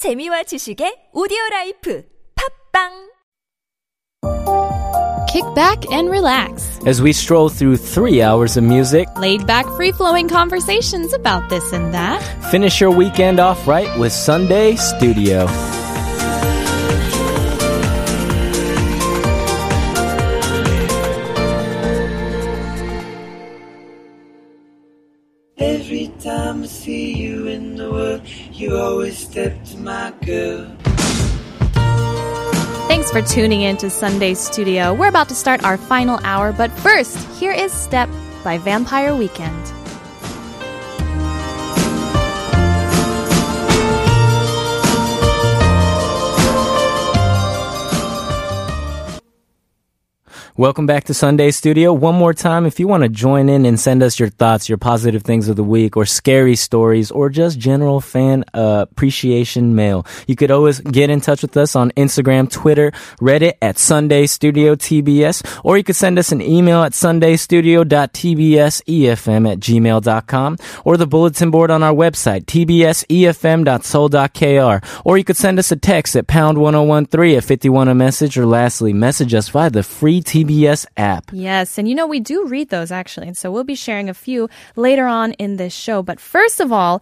재미와 지식의 오디오 라이프 팝빵 Kick back and relax. as we stroll through three hours of music. Laid back, free flowing conversations about this and that. Finish your weekend off right with Sunday Studio. See you in the world, you always step to my girl. Thanks for tuning in to Sunday Studio. We're about to start our final hour, but first, here is Step by Vampire Weekend. Welcome back to Sunday Studio. One more time, if you want to join in and send us your thoughts, your positive things of the week, or scary stories, or just general fan uh, appreciation mail, you could always get in touch with us on Instagram, Twitter, Reddit at Sunday Studio TBS, or you could send us an email at sundaystudio.tbsefm at gmail.com, or the bulletin board on our website, tbsefm.seoul.kr, or you could send us a text at pound 1013 at 51 a message, or lastly, message us via the free TBS app. Yes, and you know, we do read those actually, and so we'll be sharing a few later on in this show. But first of all,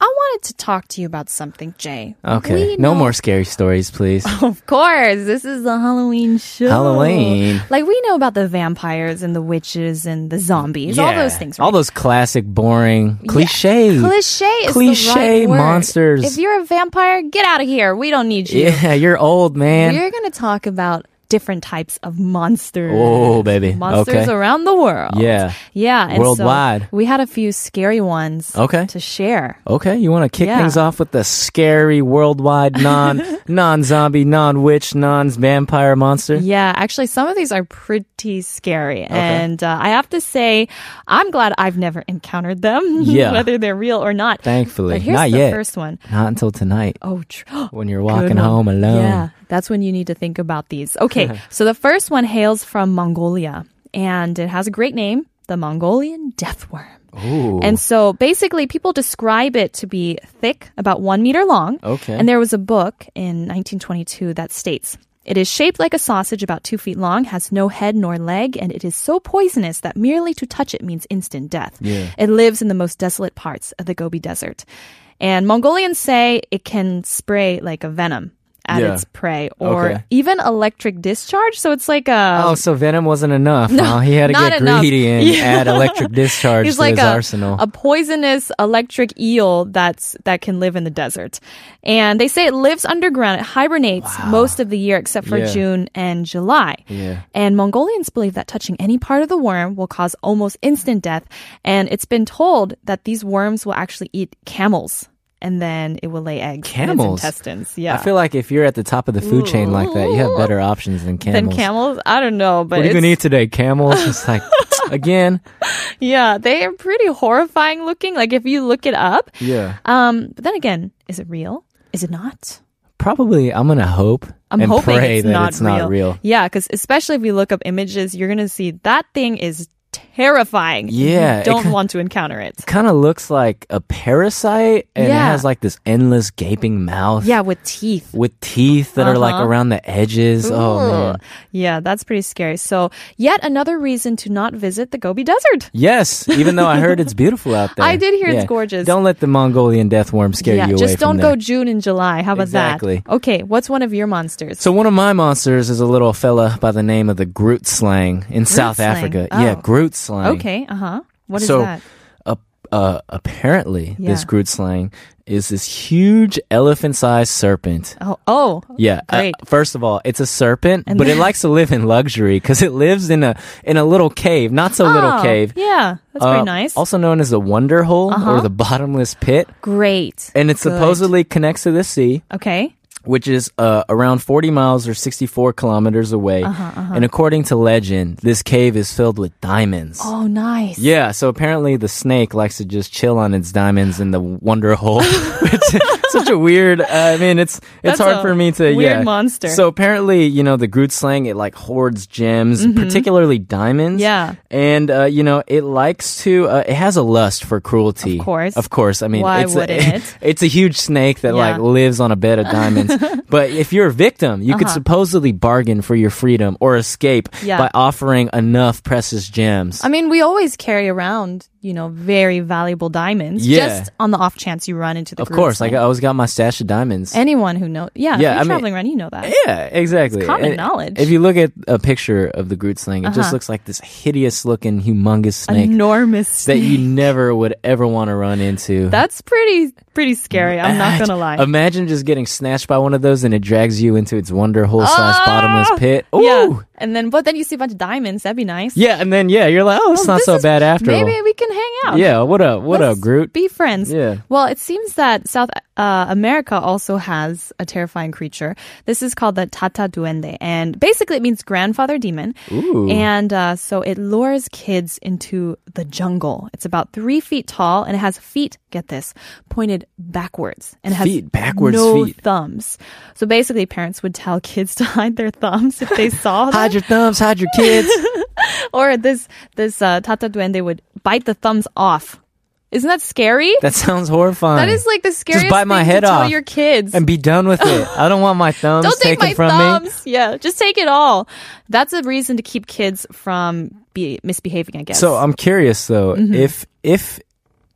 I wanted to talk to you about something, Jay. Okay, no more scary stories, please. Of course, this is the Halloween show. Halloween. Like we know about the vampires and the witches and the zombies, all those things. Right? All those classic, boring, cliche. Cliche is Cliche the right word. monsters. If you're a vampire, get out of here. We don't need you. Yeah, you're old, man. We're going to talk about different types of monsters. Oh, baby. Monsters Okay. around the world. Yeah. Yeah. And so Worldwide. we had a few scary ones Okay. to share. Okay, you want to kick Yeah. things off with the scary worldwide non non zombie, non witch, non vampire monster? Yeah, actually, some of these are pretty scary. And uh, I have to say, I'm glad I've never encountered them, Yeah. whether they're real or not. Thankfully, But here's not the yet. first one. Not until tonight Oh, tr- when you're walking home alone. Yeah, that's when you need to think about these. Okay, so the first one hails from Mongolia, and it has a great name, the Mongolian deathworm. Ooh. And so basically, people describe it to be thick, about one meter long. Okay. And there was a book in 1922 that states it is shaped like a sausage about two feet long, has no head nor leg, and it is so poisonous that merely to touch it means instant death. Yeah. It lives in the most desolate parts of the Gobi Desert. And Mongolians say it can spray like a venom at Yeah. its prey or Okay. even electric discharge. So it's like a. Oh, so venom wasn't enough. No, huh? He had to get enough. greedy and Yeah. add electric discharge He's to like his a, arsenal. a poisonous electric eel that's that can live in the desert. And they say it lives underground. It hibernates most of the year except for Yeah. June and July. Yeah. And Mongolians believe that touching any part of the worm will cause almost instant death. And it's been told that these worms will actually eat camels and then it will lay eggs in Camels? its intestines. Yeah. I feel like if you're at the top of the food chain like that, you have better options than camels. Then camels? I don't know, but What are you it's- gonna eat today? Camels? It's like again. yeah, they are pretty horrifying looking. Like if you look it up. Yeah. Um, but then again, is it real? Is it not? Probably. I'm gonna hope I'm and hoping pray it's that not it's real. not real. Yeah, because especially if you look up images, you're gonna see that thing is terrifying. Yeah, you don't ki- want to encounter it. Kind of looks like a parasite, and it Yeah. has like this endless gaping mouth. Yeah, with teeth. With teeth that are like Uh-huh. around the edges. Oh man. Yeah, that's pretty scary. So, yet another reason to not visit the Gobi Desert. Yes, even though I heard it's beautiful out there. I did hear it's gorgeous. Don't let the Mongolian death worm scare yeah, you away just don't go June and July. How about Exactly. that? Okay, what's one of your monsters? So one of my monsters is a little fella by the name of the Grootslang in South slang? Africa. Oh. Yeah, Groot slang. okay, uh huh. What is so, that? Uh, uh, apparently, this Yeah. Grootslang is this huge elephant-sized serpent. Oh, oh, Yeah. uh, first of all, it's a serpent, And but it likes to live in luxury because it lives in a in a little cave, not so little Oh, cave. Yeah, that's Uh, pretty nice. Also known as the Wonder Hole Uh-huh. or the bottomless pit, Great. and it Good. supposedly connects to the sea. Okay. Which is uh, around 40 miles or 64 kilometers away. Uh-huh, And according to legend, this cave is filled with diamonds. Oh, nice. Yeah, so apparently the snake likes to just chill on its diamonds in the wonder hole. is such a weird. Uh, I mean, it's it's That's hard for me to weird yeah. monster. So apparently, you know, the Grootslang it like hoards gems, particularly diamonds. Mm-hmm. Yeah. and uh, you know, it likes to. Uh, it has a lust for cruelty. Of course. of course. I mean, Why it's wouldn't a, it? It's a huge snake that like lives on a bed of diamonds. but if you're a victim, you could Uh-huh. supposedly bargain for your freedom or escape Yeah. by offering enough precious gems. I mean, we always carry around, you know, very valuable diamonds. Yeah. Just on the off chance you run into the Of course, like I always got my stash of diamonds. Anyone who knows, yeah, Yeah, if I you're mean- traveling around, you know that. yeah, exactly. It's common And knowledge. If you look at a picture of the Grootslang, it just Uh-huh. looks like this hideous looking, humongous snake Enormous. that you never would ever want to run into. That's pretty pretty scary. I'm not gonna lie. Imagine just getting snatched by one of those and it drags you into its wonder hole slash bottomless pit. Ooh. Ah! Yeah, and then but then you see a bunch of diamonds. That'd be nice. Yeah, and then yeah, you're like, oh, it's not so bad after Maybe all. we can hang out. Yeah, what up? What Let's up, Groot? Be friends. Yeah. Well, it seems that South uh, America also has a terrifying creature. This is called the Tata Duende, and basically it means grandfather demon. Ooh. And uh, so it lures kids into the jungle. It's about three feet tall, and it has feet. Get this, pointed backwards, and it has Feet, backwards no feet. thumbs. So basically, parents would tell kids to hide their thumbs if they saw them Hide your thumbs, hide your kids. or this this uh, Tata Duende would bite the thumbs off. Isn't that scary? that sounds horrifying. that is like the scariest just bite my head off your kids. and be done with it. I don't want my thumbs Don't take taken my from me. thumbs. Yeah, just take it all. That's a reason to keep kids from be misbehaving. I guess. So I'm curious though, if if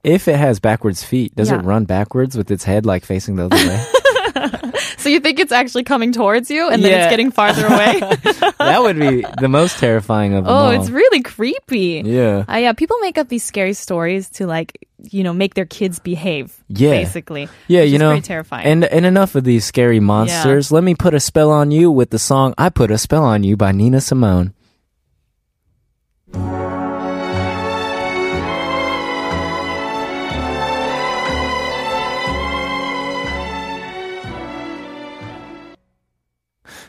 if it has backwards feet, does it Mm-hmm. Run backwards with its head like facing the other way? So you think it's actually coming towards you, and then Yeah. it's getting farther away? that would be the most terrifying of them oh, all. it's really creepy. yeah. Uh, yeah, people make up these scary stories to like, you know, make their kids behave. Yeah. basically. Yeah, you know, pretty terrifying. and and enough of these scary monsters. Let me put a spell on you with the song "I Put a Spell on You" by Nina Simone.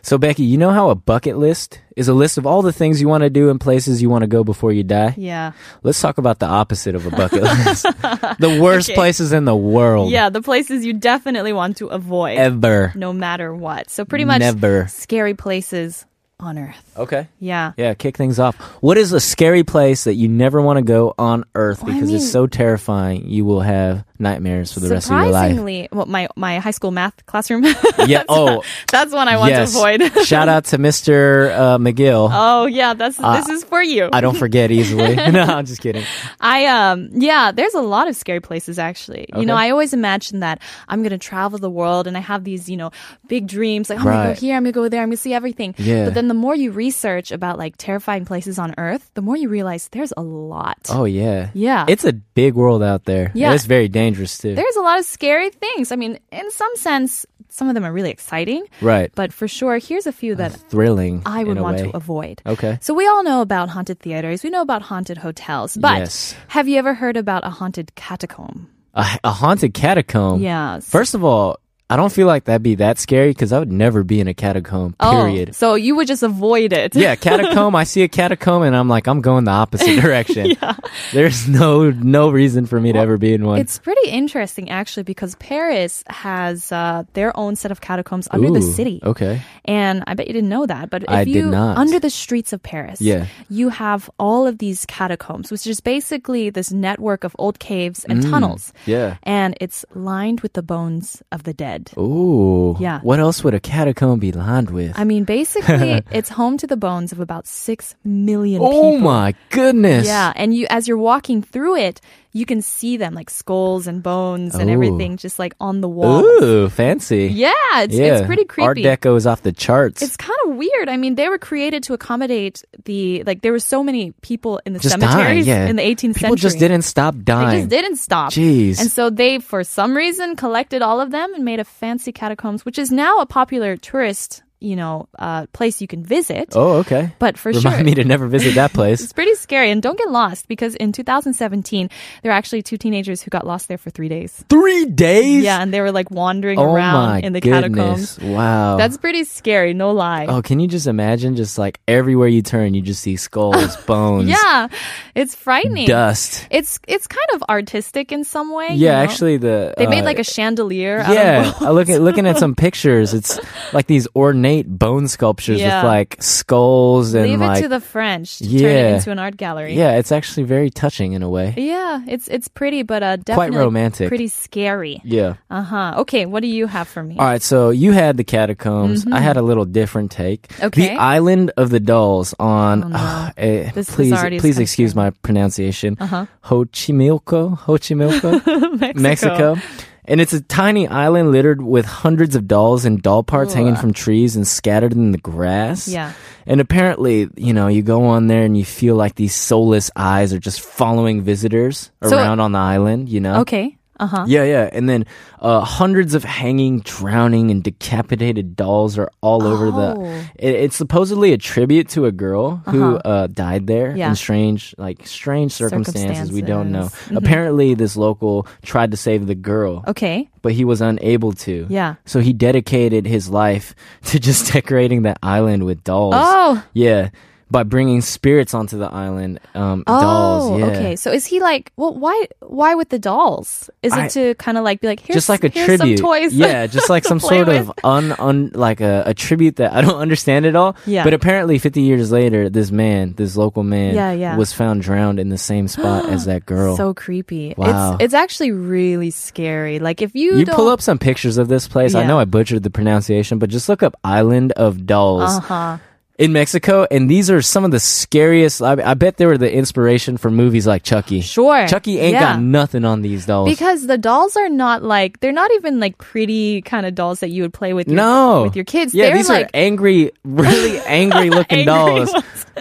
So Becky, you know how a bucket list is a list of all the things you want to do and places you want to go before you die? yeah, Let's talk about the opposite of a bucket list. the worst Okay. places in the world. yeah, the places you definitely want to avoid, Ever. no matter what. So pretty much Never. scary places on Earth. Okay. Yeah. Yeah, kick things off. What is a scary place that you never want to go on Earth Well, I because it's so terrifying you will have nightmares for the rest of your life? Surprisingly, well, my my high school math classroom. Yeah. Oh, that's one I want yes. to avoid. Shout out to Mr. Uh, McGill. oh yeah, that's this is for you. I don't forget easily. no, I'm just kidding. I um yeah, there's a lot of scary places actually. You know, I always imagine that I'm gonna travel the world and I have these, you know, big dreams like I'm gonna go here, I'm gonna go there, I'm gonna see everything. Yeah. But then the more you research about like terrifying places on Earth, the more you realize there's a lot. Oh yeah. Yeah. It's a big world out there. Yeah. It's very dangerous too. There's a lot of scary things. I mean, in some sense, some of them are really exciting. right. But for sure, here's a few uh, that Thrilling. I would want way. to avoid. Okay. So we all know about haunted theaters. We know about haunted hotels. But Yes. have you ever heard about a haunted catacomb? A, a haunted catacomb. Yeah. First of all, I don't feel like that'd be that scary because I would never be in a catacomb. Period. Oh, so you would just avoid it. Yeah, catacomb. I see a catacomb and I'm like, I'm going the opposite direction. yeah. There's no no reason for me to ever be in one. It's pretty interesting actually because Paris has uh, their own set of catacombs under the city. Okay. And I bet you didn't know that, but if I did you not. under the streets of Paris, Yeah. you have all of these catacombs, which is basically this network of old caves and Mm. tunnels. Yeah. And it's lined with the bones of the dead. Ooh. Yeah. What else would a catacomb be lined with? I mean, basically, it's home to the bones of about six million oh people. Oh my goodness. Yeah, and you as you're walking through it, you can see them like skulls and bones and Ooh. everything just like on the wall. Ooh, fancy. Yeah, it's yeah. it's pretty Art creepy. Deco is off the charts. It's kind of weird. I mean, they were created to accommodate the like there were so many people in the just dying. cemeteries Yeah. in the 18th People century. People just didn't stop dying. They just didn't stop. Jeez. And so they, for some reason, collected all of them and made a fancy catacombs, which is now a popular tourist, you know, uh, place you can visit. Oh, okay. But for Remind sure, Remind me to never visit that place. it's pretty scary. And don't get lost because in 2017, there were actually two teenagers who got lost there for three days. Three days. Yeah, and they were like wandering Oh around in the goodness! catacombs. Wow. That's pretty scary, no lie. Oh, can you just imagine? Just like everywhere you turn, you just see skulls, bones, yeah, it's frightening. dust. It's it's kind of artistic in some way. you Yeah, know? actually, the they made uh, like a chandelier. out of Yeah, bones. I look at looking at some pictures. It's like these ornate bone sculptures Yeah. with like skulls and Leave like it to the French to turn Yeah. it into an art gallery. yeah, it's actually very touching in a way. Yeah, it's it's pretty, but uh, Quite romantic. pretty scary. Yeah. Uh huh. Okay, what do you have for me? All right, so you had the catacombs. I had a little different take. Mm-hmm. Okay. The island of the dolls on. Oh, no. eh, This is please, please excuse my pronunciation. Uh-huh. Ho Chi Milco, Ho Milco, Mexico. And it's a tiny island littered with hundreds of dolls and doll parts hanging from trees and scattered in the grass. Yeah. And apparently, you know, you go on there and you feel like these soulless eyes are just following visitors So- around on the island, you know? Okay. Uh huh. Yeah, yeah. And then uh, hundreds of hanging, drowning, and decapitated dolls are all over the. Oh. It, it's supposedly a tribute to a girl who uh, died there Yeah. in strange, like strange circumstances. We don't know. Circumstances. Mhm. Apparently, this local tried to save the girl, Okay. but he was unable to. Yeah. So he dedicated his life to just decorating that island with dolls. Oh. Yeah. By bringing spirits onto the island, um, Oh, dolls. Yeah. okay. So is he like, well, why, why with the dolls? Is I- it to kind of like be like, here's, just like a tribute. some toys? Yeah, just like some sort with. of un, un like a, a tribute that I don't understand at all. Yeah. But apparently 50 years later, this man, this local man Yeah, yeah. was found drowned in the same spot as that girl. So creepy. Wow. It's it's actually really scary. Like if you, you pull up some pictures of this place. Yeah. I know I butchered the pronunciation, but just look up Island of Dolls Uh huh. In Mexico. And these are some of the scariest. I, I bet they were the inspiration for movies like Chucky. Sure. Chucky ain't Yeah. got nothing on these dolls. Because the dolls are not like they're not even like pretty kind of dolls that you would play with. Your, no, with your kids. Yeah, they're these like are angry, really angry looking Angry dolls.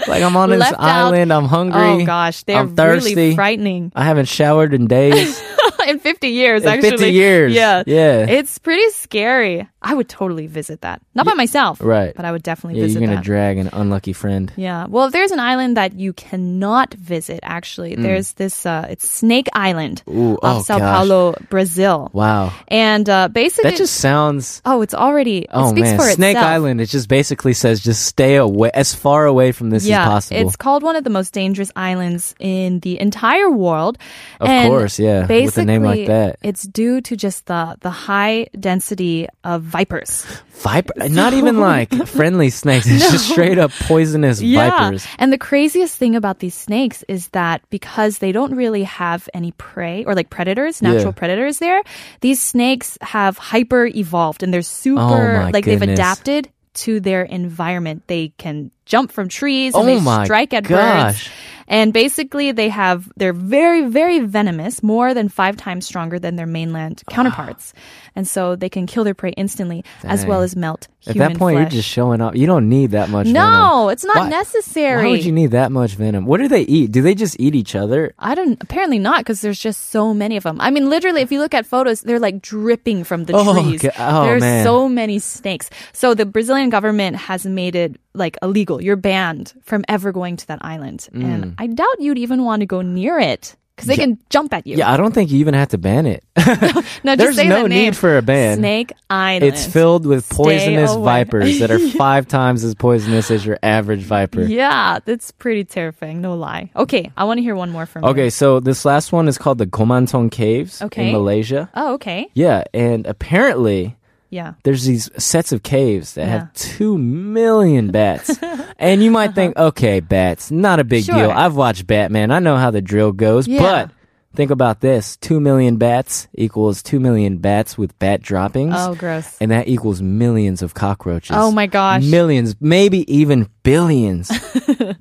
Like I'm on this Left out. island. I'm hungry. oh gosh, they're I'm thirsty. really frightening. I haven't showered in days. In 50 years, In actually. 50 years. Yeah. Yeah. It's pretty scary. I would totally visit that. Not by myself. right. But I would definitely yeah, visit you're gonna that. drag an unlucky friend. Yeah. Well, if there's an island that you cannot visit, actually, there's this, uh, it's Snake Island Mm. Ooh, of oh Sao gosh. Paulo, Brazil. Wow. And uh, basically, That just sounds. oh, it's already, it Oh speaks man, Snake itself. Island. It just basically says just stay away, as far away from this yeah, as possible. it's called one of the most dangerous islands in the entire world. Of And course, yeah, with a name like that. It's due to just the the high density of vipers. Viper, not even like friendly snakes. It's just straight up poisonous vipers. And the craziest thing about these snakes is that because they don't really have any prey or like predators, natural Yeah. predators there, these snakes have hyper evolved and they're super Oh like they've adapted to their environment. They can jump from trees and Oh they strike at gosh. birds. And basically they have they're very very venomous, more than 5 times stronger than their mainland ah. counterparts. And so they can kill their prey instantly as well as melt At that point, flesh. you're just showing off. You don't need that much. no, venom. it's not Why- necessary. Why would you need that much venom? What do they eat? Do they just eat each other? I don't. Apparently not, because there's just so many of them. I mean, literally, if you look at photos, they're like dripping from the Oh, trees. okay. Oh, there's man. so many snakes. So the Brazilian government has made it like illegal. You're banned from ever going to that island, Mm. and I doubt you'd even want to go near it because they can jump at you. Yeah, I don't think you even have to ban it. no, just There's say no need for a ban. Snake Island. It's filled with poisonous vipers that are five times as poisonous as your average viper. Yeah, that's pretty terrifying. No lie. Okay, I want to hear one more from you. Okay, so this last one is called the Gomantong Caves Okay. in Malaysia. Oh, okay. Yeah, and apparently Yeah. there's these sets of caves that Yeah. have two million bats. and you might think, okay, bats, not a big Uh-huh. Sure. deal. I've watched Batman. I know how the drill goes. Yeah. But think about this two million bats equals two million bats with bat droppings. Oh, gross. And that equals millions of cockroaches. Oh my gosh. Millions, maybe even billions.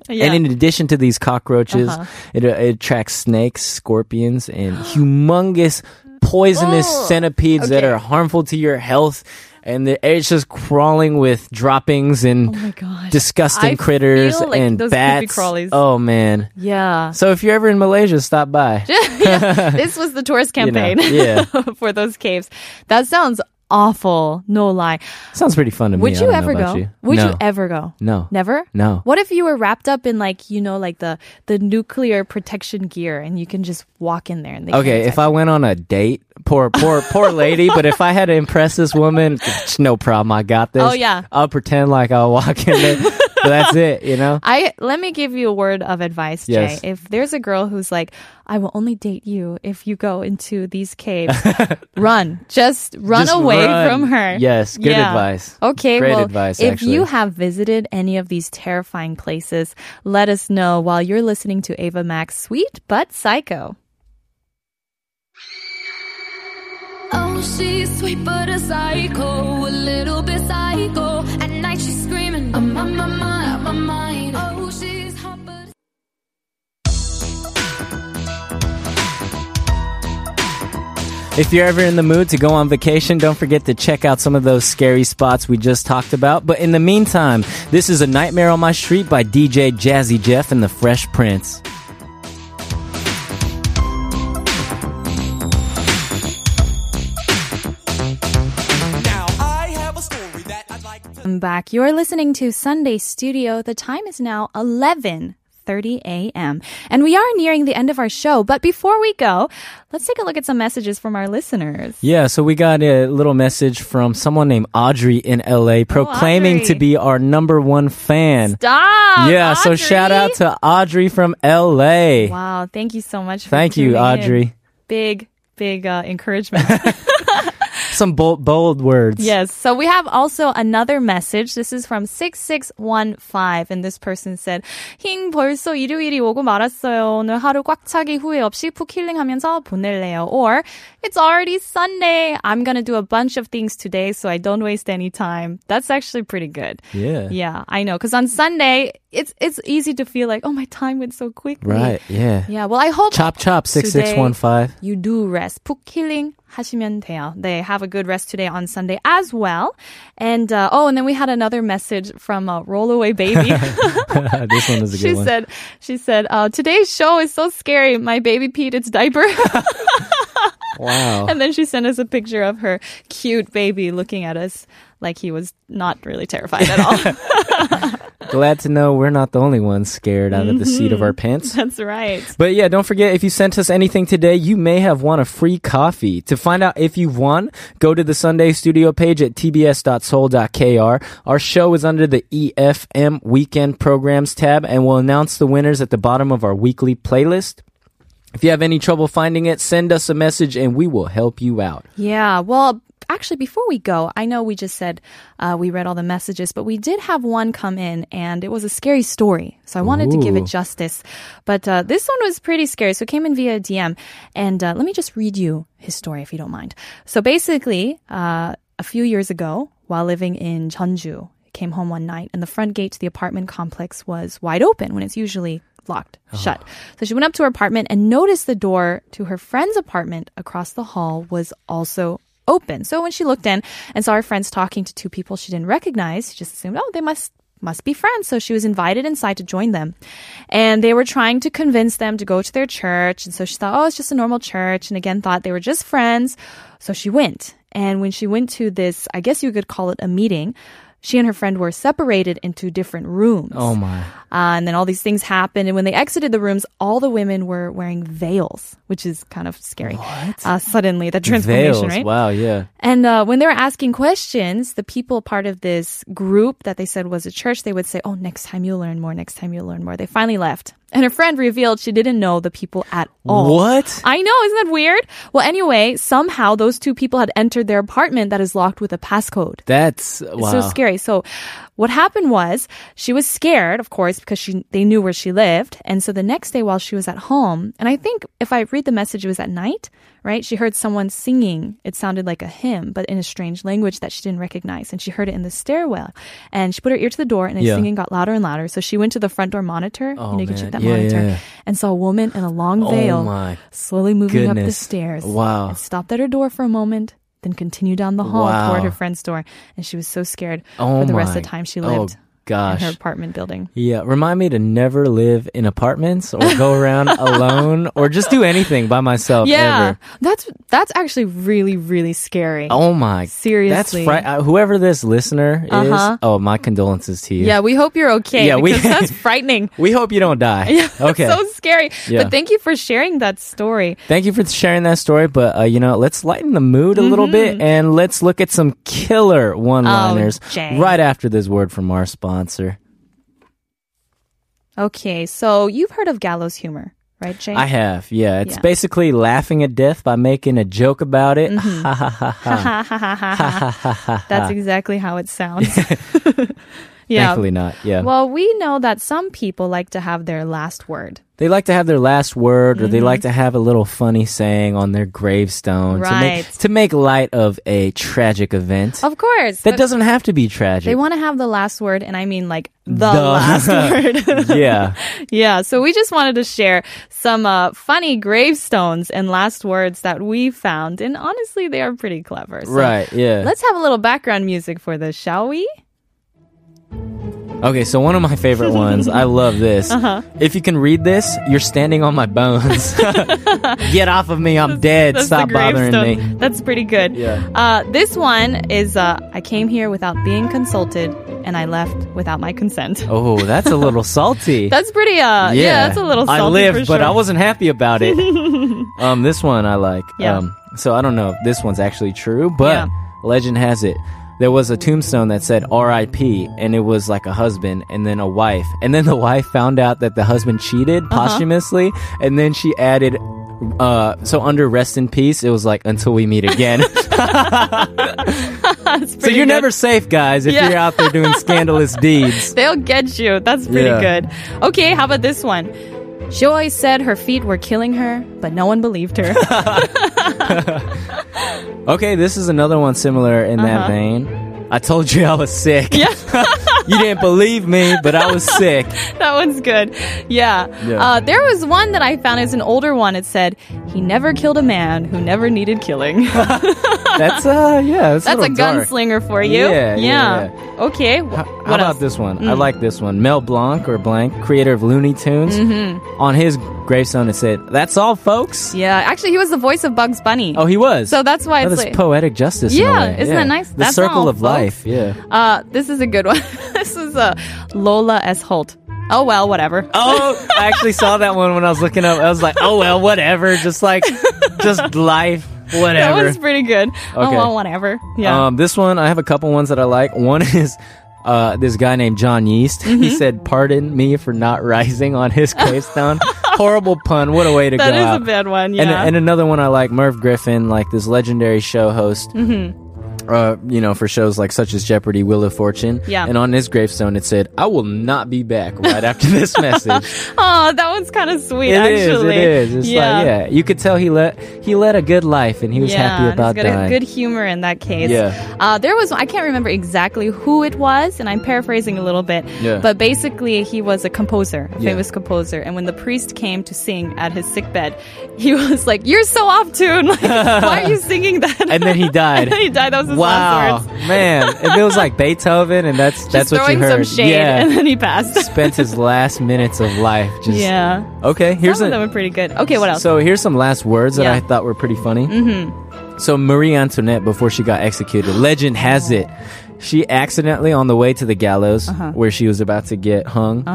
Yeah. And in addition to these cockroaches, Uh-huh. it, uh, it attracts snakes, scorpions, and humongous poisonous Oh, centipedes that are harmful to your health. And the, it's just crawling with droppings and oh disgusting I critters like and bats. crawlies. Oh man! yeah. So if you're ever in Malaysia, stop by. this was the tourist You know, campaign yeah. for those caves. That sounds awful. No lie. Sounds pretty fun to me. Would I you ever go? you. Would no. you ever go? No. Never? No. What if you were wrapped up in like, you know, like the the nuclear protection gear and you can just walk in there and they Okay, if I went on a date, poor, poor, poor lady, but if I had to impress this woman, no problem. I got this. Oh, yeah. I'll pretend like I'll walk in there. But that's it, you know? I let me give you a word of advice, Jay. Yes. If there's a girl who's like, I will only date you if you go into these caves, run. Just run Just away run. from her. Yes, good Yeah. advice. Okay, Great well, advice, if you have visited any of these terrifying places, let us know while you're listening to Ava Max Sweet But Psycho. Oh, she's sweet but a psycho, a little bit psycho. At night she's screaming, I'm on my mind, Oh. If you're ever in the mood to go on vacation, don't forget to check out some of those scary spots we just talked about. But in the meantime, this is A Nightmare on My Street by DJ Jazzy Jeff and the Fresh Prince. I'd like to I'm back. You're listening to Sunday Studio. The time is now 11. 30 a.m. And we are nearing the end of our show. But before we go, let's take a look at some messages from our listeners. Yeah, so we got a little message from someone named Audrey in LA proclaiming Audrey. to be our number one fan. Stop! yeah, so shout out to Audrey from LA. Wow, thank you so much for Thank you, tuning in. Audrey. Big, big uh, encouragement. Some bold, bold words. yes. So we have also another message. This is from 6615. And this person said, 힝 벌써 일요일이 오고 말았어요. 오늘 하루 꽉 차기 후회 없이 푹 힐링하면서 보낼래요. Or, it's already Sunday. I'm gonna do a bunch of things today so I don't waste any time. That's actually pretty good. Yeah. Yeah, I know. Cause on Sunday, it's, it's easy to feel like, oh, my time went so quickly. Right, yeah. Yeah. Well, I hope Chop chop Today- 6615. you do rest. 푹 힐링 하시면 돼요. They have a good rest today on Sunday as well. And uh, oh, and then we had another message from uh, Rollaway Baby. this one is a good she one. said, she said, uh, today's show is so scary. My baby peed its diaper. wow. and then she sent us a picture of her cute baby looking at us like he was not really terrified at all. Glad to know we're not the only ones scared out of the seat Mm-hmm. of our pants. That's right. But yeah, don't forget if you sent us anything today, you may have won a free coffee. To find out if you've won, go to the Sunday studio page at tbs.seoul.kr. Our show is under the EFM Weekend Programs tab and we'll announce the winners at the bottom of our weekly playlist. If you have any trouble finding it, send us a message and we will help you out. Yeah, well, actually, before we go, I know we just said uh, we read all the messages, but we did have one come in, and it was a scary story. So I wanted to give it justice. But uh, this one was pretty scary. So it came in via DM. And uh, let me just read you his story, if you don't mind. So basically, uh, a few years ago, while living in Jeonju, came home one night, and the front gate to the apartment complex was wide open when it's usually locked, shut. So she went up to her apartment and noticed the door to her friend's apartment across the hall was also open. So when she looked in and saw her friends talking to two people she didn't recognize, she just assumed, oh, they must must be friends. So she was invited inside to join them. And they were trying to convince them to go to their church. And so she thought, oh, it's just a normal church. And again, thought they were just friends. So she went. And when she went to this, I guess you could call it a meeting, she and her friend were separated into different rooms. Oh my. Uh, and then all these things happened. And when they exited the rooms, all the women were wearing veils, which is kind of scary. Uh, suddenly, the transformation, Veils. right? Wow, yeah. And uh, when they were asking questions, the people part of this group that they said was a church, they would say, Oh, next time you'll learn more. Next time you'll learn more. They finally left. And her friend revealed she didn't know the people at all. What? I know, isn't that weird? Well, anyway, somehow those two people had entered their apartment that is locked with a passcode. That's It's wow. so scary. So what happened was she was scared, of course, because she they knew where she lived. And so the next day while she was at home, and I think if I read the message, it was at night, right? She heard someone singing. It sounded like a hymn, but in a strange language that she didn't recognize. And she heard it in the stairwell. And she put her ear to the door and the Yeah. singing got louder and louder. So she went to the front door monitor. Oh, you know, you can check that Yeah, monitor. yeah. And saw a woman in a long Oh veil my slowly moving up the stairs. Wow. And stopped at her door for a moment, then continued down the hall Wow. toward her friend's door. And she was so scared Oh for the rest my- of the time she oh, lived. Gosh. her apartment building. Yeah, remind me to never live in apartments or go around alone or just do anything by myself Yeah, ever. that's that's actually really really scary. Oh my. Seriously. That's fri- uh, whoever this listener is. Uh-huh. Oh, my condolences to you. Yeah, we hope you're okay. Yeah, we- that's frightening. We hope you don't die. Yeah, Okay. so scary. Yeah. But thank you for sharing that story. Thank you for sharing that story, but uh, you know, let's lighten the mood a little bit Mm-hmm. and let's look at some killer one-liners Oh, right after this word from our sponsor. Okay, so you've heard of gallows humor, right, Jay? I have, yeah. It's Yeah. basically laughing at death by making a joke about it. Mm-hmm. Ha ha ha ha. That's exactly how it sounds. yeah. Thankfully not. Yeah. Well, we know that some people like to have their last word. they like to have their last word or they like to have a little funny saying on their gravestone to Mm-hmm. Right. make to make light of a tragic event. Of course. that doesn't have to be tragic. They want to have the last word, and I mean like the, The- last word. yeah. yeah, so we just wanted to share some uh, funny gravestones and last words that we found, and honestly, they are pretty clever. So Right, yeah. Let's have a little background music for this, shall we? Okay, so one of my favorite ones, I love this. Uh-huh. If you can read this, you're standing on my bones. Get off of me, I'm dead. That's Stop bothering me. That's pretty good. Yeah. Uh, this one is uh, I came here without being consulted, and I left without my consent. Oh, that's a little salty. That's pretty. Uh, yeah. that's a little. Salty I lived, for but. I wasn't happy about it. um, this one I like. Yeah. Um, so I don't know if this one's actually true, but Yeah. legend has it. There was a tombstone that said R.I.P. and it was like a husband and then a wife. And then the wife found out that the husband cheated Uh-huh. posthumously and then she added uh so under rest in peace it was like until we meet again. So you're good. never safe guys if Yeah. you're out there doing scandalous deeds. They'll get you. That's pretty Yeah. good. Okay, how about this one? She always said her feet were killing her, but no one believed her. Okay, this is another one similar in that Uh-huh. vein. I told you I was sick. Yeah. you didn't believe me, but I was sick. that one's good. Yeah. Yeah. Uh, there was one that I found. It's an older one. It said, "He never killed a man who never needed killing." That's uh yeah, that's, That's a dark. gunslinger for you. Yeah, yeah, Okay. How, wh- how what about else? Mm. this one? I like this one. Mel Blanc or Blank, creator of Looney Tunes. Mm-hmm. On his gravestone, it said, "That's all, folks." Yeah, actually, he was the voice of Bugs Bunny. Oh, he was. So that's why it's like- poetic justice. a Yeah, isn't that nice? The That's circle of life. Folks. Yeah. Uh, this is a good one. this is uh, Lola S. Holt. Oh well, whatever. Oh, I actually saw that one when I was looking up. I was like, "Oh well, whatever." Just like, just life, Whatever. that one's pretty good. Okay. Oh Okay. well, whatever. Yeah. Um, this one, I have a couple ones that I like. One is uh, this guy named John Yeast. Mm-hmm. He said, "Pardon me for not rising" on his gravestone. Horrible pun. What a way to that go is out. a bad one. and, Yeah. and another one I like, Merv Griffin, like this legendary show host. Mm-hmm. Uh, you know, for shows like such as Jeopardy, Wheel of Fortune. Yeah. And on his gravestone, it said, "I will not be back right after this message." oh, that one's kind of sweet. It is. actually. It is. It's yeah. like, yeah, you could tell he let he led a good life, and he was yeah, happy about got dying. good humor in that case. Yeah. Uh, there was I can't remember exactly who it was, and I'm paraphrasing a little bit. Yeah. But basically, he was a composer, a Yeah. famous composer, and when the priest came to sing at his sickbed, he was like, "You're so off tune! Like, why are you singing that?" And then he died. and then he died. That was Wow, man! If it was like Beethoven, and that's that's what you heard. yeah, and then he passed. spent his last minutes of life just. yeah. Okay, here's Some of them were pretty good. Okay, what else? So here's some last words that Yeah. I thought were pretty funny. Mm-hmm. So Marie Antoinette, before she got executed, legend has it. She accidentally, on the way to the gallows, Uh-huh. where she was about to get hung,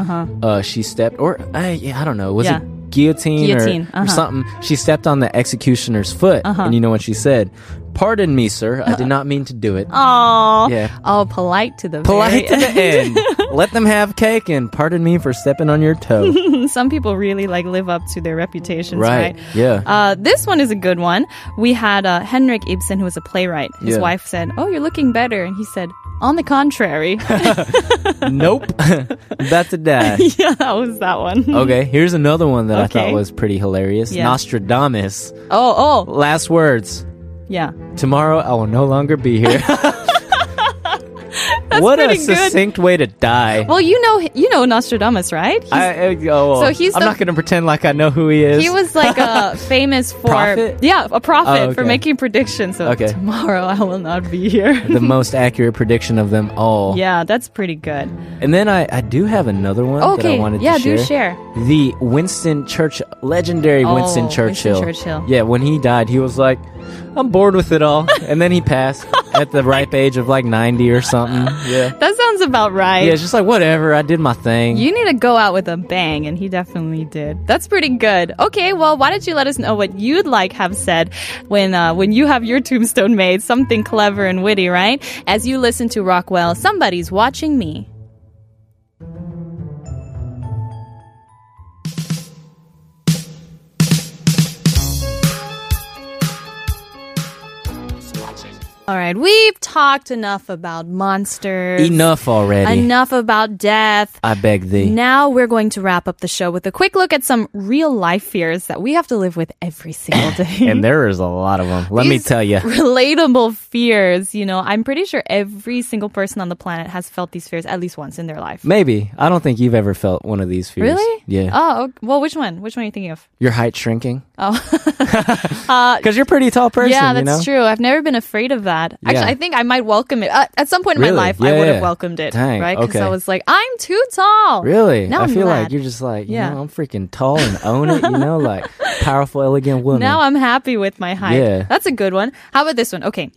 uh, she stepped, or I, I don't know, was Yeah. it guillotine, Guillotine, or, or uh-huh. something? She stepped on the executioner's foot, and you know what she said? Pardon me, sir. I did not mean to do it. Oh, Yeah. oh, polite to the Polite to very the end. Let them have cake, and pardon me for stepping on your toe. Some people really like live up to their reputations, right? right? Yeah. Uh, this one is a good one. We had uh, Henrik Ibsen, who was a playwright. His Yeah. wife said, "Oh, you're looking better," and he said, "On the contrary." nope. That's a die. yeah, that was that one. Okay, here's another one that I Okay. thought was pretty hilarious. Yeah. Nostradamus. Oh, oh, Last words. Yeah. Tomorrow I will no longer be here. What a pretty good. succinct way to die. Well, you know, you know Nostradamus, right? He's- I, I- oh, So he's I'm the- not going to pretend like I know who he is. He was like uh, famous for Prophet? yeah, a prophet Oh, for okay. making predictions. So Okay. tomorrow I will not be here. the most accurate prediction of them all. yeah, that's pretty good. And then I, I do have another one that I Okay, wanted yeah, to share. do share. The Winston Churchill, legendary Oh, Winston Winston Churchill. Churchill. Yeah, when he died, he was like, I'm bored with it all. And then he passed at the ripe age of like 90 or something. Yeah. That sounds about right. Yeah, it's just like, whatever, I did my thing. You need to go out with a bang, and he definitely did. That's pretty good. Okay, well, why don't you let us know what you'd like have said when uh, when you have your tombstone made? Something clever and witty, right? As you listen to Rockwell, somebody's watching me. All right, we've talked enough about monsters. Enough already. Enough about death. I beg thee. Now we're going to wrap up the show with a quick look at some real life fears that we have to live with every single day. And there is a lot of them. Let me tell you. Relatable fears. You know, I'm pretty sure every single person on the planet has felt these fears at least once in their life. Maybe. I don't think you've ever felt one of these fears. Really? Yeah. Oh, well, which one? Which one are you thinking of? Your height shrinking? Oh. Because you're a pretty tall person, yeah, you that's know? true. I've never been afraid of that. Actually, Yeah. I think I might welcome it. Uh, at some point in my Really? life, I would have yeah. welcomed it. Dang, right? Because I was like, I'm too tall. Really? Now I I'm feel like you're just like, you Yeah. know, I'm freaking tall and own it, you know, like powerful, elegant woman. Now I'm happy with my height. Yeah. That's a good one. How about this one? Okay.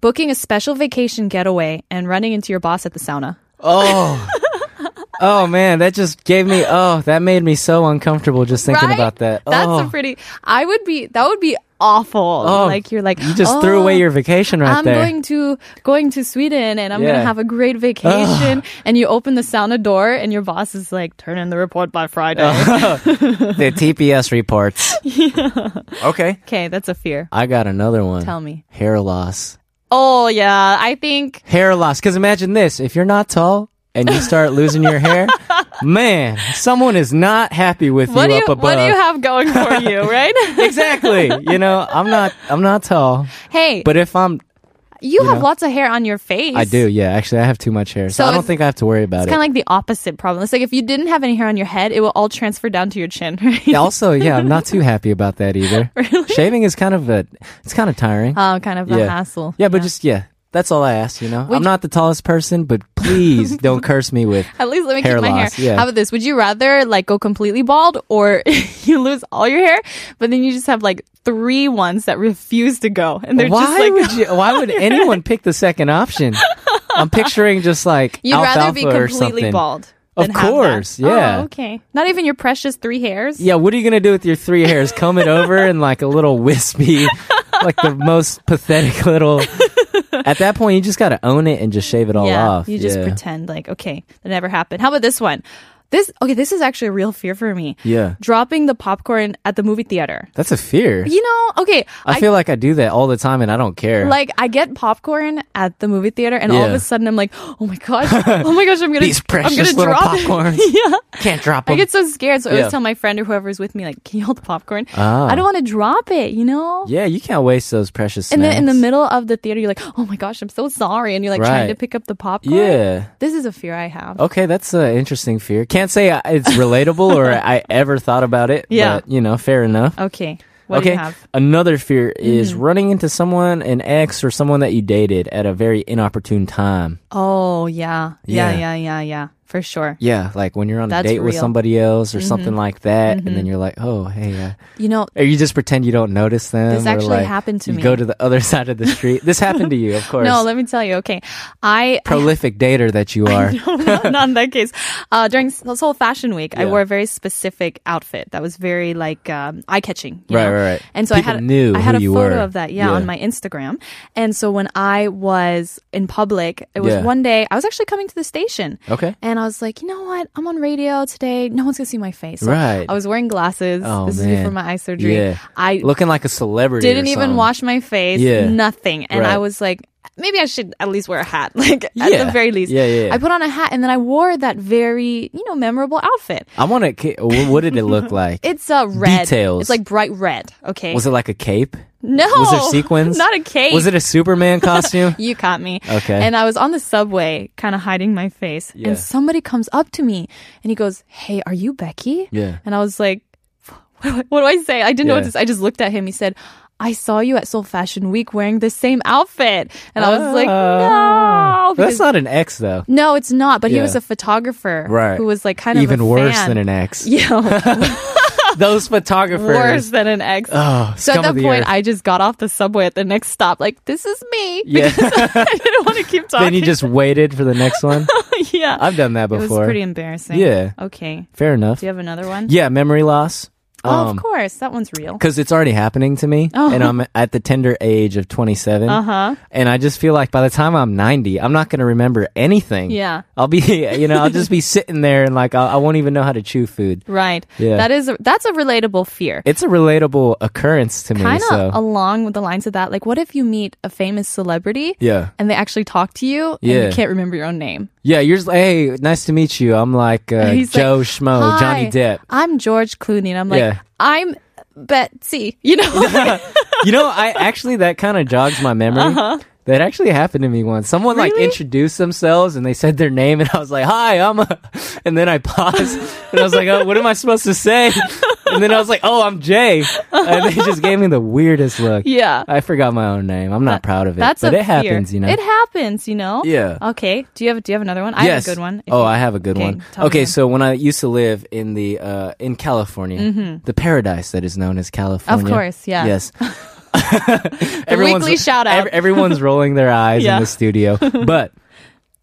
Booking a special vacation getaway and running into your boss at the sauna. oh. oh man, that just gave me oh, that made me so uncomfortable just thinking Right? about that. That's oh. a pretty I would be that would be awful. Oh, like you're like You just "Oh, threw away oh, your vacation right I'm there. going to going to Sweden and I'm Yeah. gonna have a great vacation. and you open the sauna door and your boss is like, turn in the report by Friday. the TPS reports. Okay. okay, that's a fear. I got another one. Tell me. Hair loss. Oh yeah, I think Hair loss. Because imagine this: if you're not tall and you start losing your hair, man, someone is not happy with what you you up above. what do you have going for you, right? exactly. You know, I'm not. I'm not tall, hey, but if I'm, you, you have know, lots of hair on your face. I do. Yeah, actually, I have too much hair, so, So I don't think I have to worry about It's it. It's kind of like the opposite problem. It's like if you didn't have any hair on your head, it will all transfer down to your chin, right? Also, yeah, I'm not too happy about that either. Shaving is kind of a, it's kind of tiring. Oh, kind of a hassle. Yeah, but just yeah, that's all I ask. You know, Would I'm not the tallest person, but please don't curse me with. At least let me Hair keep my loss, hair. yeah. How about this? Would you rather like go completely bald or you lose all your hair, but then you just have like three ones that refuse to go, and they're why just like would you? Why would anyone pick the second option? I'm picturing just like you'd rather be completely bald. Of course, oh, yeah. Oh, okay. Not even your precious three hairs. Yeah, what are you gonna do with your three hairs? Comb it over and like a little wispy, like the most pathetic little. At that point, you just gotta own it and just shave it all yeah, off. you just yeah. pretend like okay, that never happened. How about this one? This okay, this is actually a real fear for me. Yeah, Dropping the popcorn at the movie theater. that's a fear. You know, okay, I feel like I do that all the time, and I don't care. like I get popcorn at the movie theater, and all of a sudden I'm like, oh my gosh, oh my gosh, I'm gonna, These I'm precious gonna little drop it. popcorns. yeah, can't drop I get so scared, so I Yeah. always tell my friend or whoever's with me, like, can you hold the popcorn? Ah. I don't want to drop it, you know. yeah, you can't waste those precious. And then in the middle of the theater, you're like, oh my gosh, I'm so sorry, and you're like trying to pick up the popcorn. Yeah. this is a fear I have. Okay, that's an interesting fear. Can't say it's relatable or I ever thought about it. Yeah. But, you know, fair enough. Okay, what okay. do you have? Another fear is mm-hmm. running into someone, an ex or someone that you dated at a very inopportune time. Oh yeah, yeah, Yeah. yeah, yeah, yeah, for sure. Yeah, like when you're on That's a date with somebody else or something like that, and then you're like, oh, hey, uh, You know, or you just pretend you don't notice them. This actually like, happened to you me. go to the other side of the street. this happened to you, of course. no, let me tell you. Okay, I Prolific dater that you are. no, not, in that case. Uh, during this whole fashion week, I wore a very specific outfit that was very like um, eye catching. Right, right, right. And so People I had knew I had a photo were. of that, yeah, Yeah. on my Instagram. And so when I was in public, it was Yeah. one day I was actually coming to the station. Okay. And I was like, you know what? I'm on radio today. No one's gonna see my face. So Right. I was wearing glasses. Oh, this is man. before my eye surgery. Yeah. I Looking like a celebrity. didn't even wash my face. Yeah. Nothing. And I was like, maybe I should at least wear a hat. Like at Yeah. the very least. Yeah, yeah, yeah. I put on a hat and then I wore that very, you know, memorable outfit. I want to. What did it look like? It's uh red. Details. It's like bright red. Okay. Was it like a cape? No. Was there sequins? Not a cape. Was it a Superman costume? You caught me. Okay. And I was on the subway, kind of hiding my face. Yeah. And somebody comes up to me and he goes, Hey, are you Becky? Yeah. And I was like, What do I say? I didn't know what to say. I just looked at him. He said, I saw you at Seoul Fashion Week wearing the same outfit. And I was like, oh. No. But that's not an X though. no, it's not. But he was a photographer. Right. Who was like kind of Even worse fan. than an X. Yeah, Those photographers. worse than an ex. Oh, so at that the point, earth. I just got off the subway at the next stop. Like, this is me. Yeah. I didn't want to keep talking. then you just waited for the next one. yeah. I've done that It was before. pretty embarrassing. Yeah. Okay. Fair enough. Do you have another one? Yeah, memory loss. Oh, of course. That one's real. Because it's already happening to me, Oh. and I'm at the tender age of 27. Uh huh. And I just feel like by the time I'm 90, I'm not going to remember anything. Yeah. I'll be, you know, I'll just be sitting there and like, I'll, I won't even know how to chew food. Right. Yeah. That is a, that's a relatable fear. It's a relatable occurrence to me. Kind of so. along with the lines of that. Like, what if you meet a famous celebrity yeah. and they actually talk to you and Yeah. you can't remember your own name? Yeah, you're just, hey, nice to meet you. I'm like uh, Joe like, Schmo, Johnny "Hi, Depp. I'm George Clooney. And I'm like, Yeah. I'm Betsy. You know? you know, I actually, that kind of jogs my memory. That actually happened to me once. Someone like Uh-huh. Introduced themselves and they said their name, and I was like, "Hi, I'm," a... and then I paused and I was like, oh, "What am I supposed to say?" And then I was like, "Oh, I'm Jay," and they just gave me the weirdest look. yeah. I forgot my own name. I'm not proud of it, That's but a it fear. happens, you know. It happens, you know? Yeah. Okay. Do you have do you have another one? I yes. have a good one. If Oh, you- I have a good Okay, one. tell me Okay, so when I used to live in the uh, in California, the paradise that is known as California. Mm-hmm. Of course, yeah. Yes. weekly shout out. ev- everyone's rolling their eyes Yeah. in the studio, but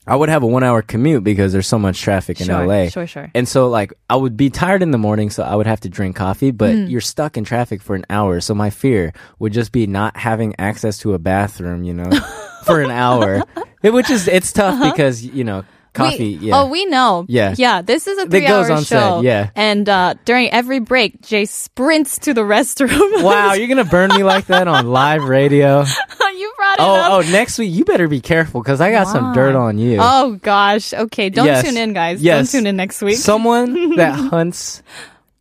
I would have a one-hour commute because there's so much traffic in Sure, LA. sure, sure. And so, like, I would be tired in the morning, so I would have to drink coffee. But Mm. you're stuck in traffic for an hour, so my fear would just be not having access to a bathroom. You know, for an hour, which is it's tough because you know coffee. We, yeah. Oh, we know. Yeah. Yeah. This is a three goes hour on set, show. yeah. And uh, during every break, Jay sprints to the restroom. Wow, you're gonna burn me like that on live radio? Oh, up. oh, next week you better be careful because I got some dirt on you. Oh gosh. Okay. Don't Yes. tune in, guys. Yes. Don't tune in next week. Someone that hunts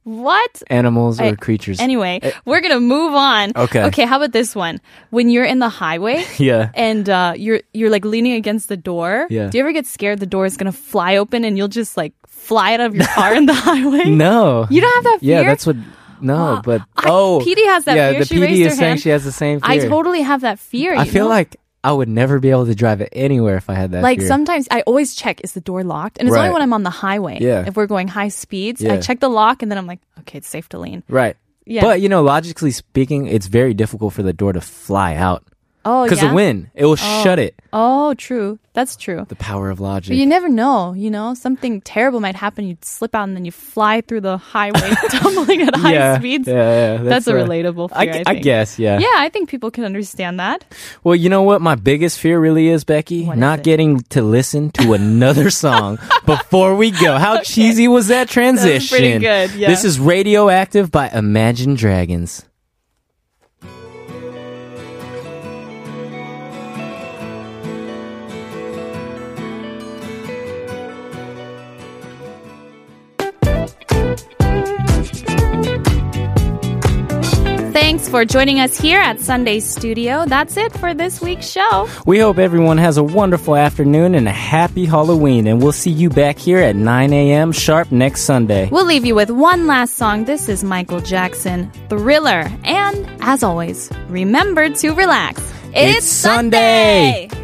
what? animals or I- creatures. Anyway, we're gonna move on. Okay. Okay. How about this one? When you're in the highway. yeah. And uh, you're you're like leaning against the door. Yeah. Do you ever get scared the door is gonna fly open and you'll just like fly out of your car in the highway? No. You don't have that fear? Yeah, that's what. No, Wow. but I- oh, PD has that yeah, fear. the She PD is saying hand. she has the same fear. I totally have that fear. I feel know? like I would never be able to drive it anywhere if I had that. like fear. sometimes I always check is the door locked, and it's only when I'm on the highway. Yeah. If we're going high speeds, Yeah. I check the lock, and then I'm like, okay, it's safe to lean. right. Yeah. But you know, logically speaking, it's very difficult for the door to fly out Oh, because yeah. the wind it will shut it. Oh, true. That's true. The power of logic. But you never know, you know, something terrible might happen. You slip out and then you fly through the highway, tumbling at high yeah, speeds. Yeah, yeah, That's, a uh, relatable I, fear. I, I think. guess, yeah. Yeah, I think people can understand that. Well, you know what my biggest fear really is, Becky? What is Not it? getting to listen to another song before we go. How cheesy was that transition? pretty good, yeah. This is Radioactive by Imagine Dragons. For joining us here at Sunday Studio. That's it for this week's show. We hope everyone has a wonderful afternoon and a happy Halloween, and we'll see you back here at 9 a.m. sharp next Sunday. We'll leave you with one last song. This is Michael Jackson, Thriller. And as always, remember to relax. It's Sunday. Sunday.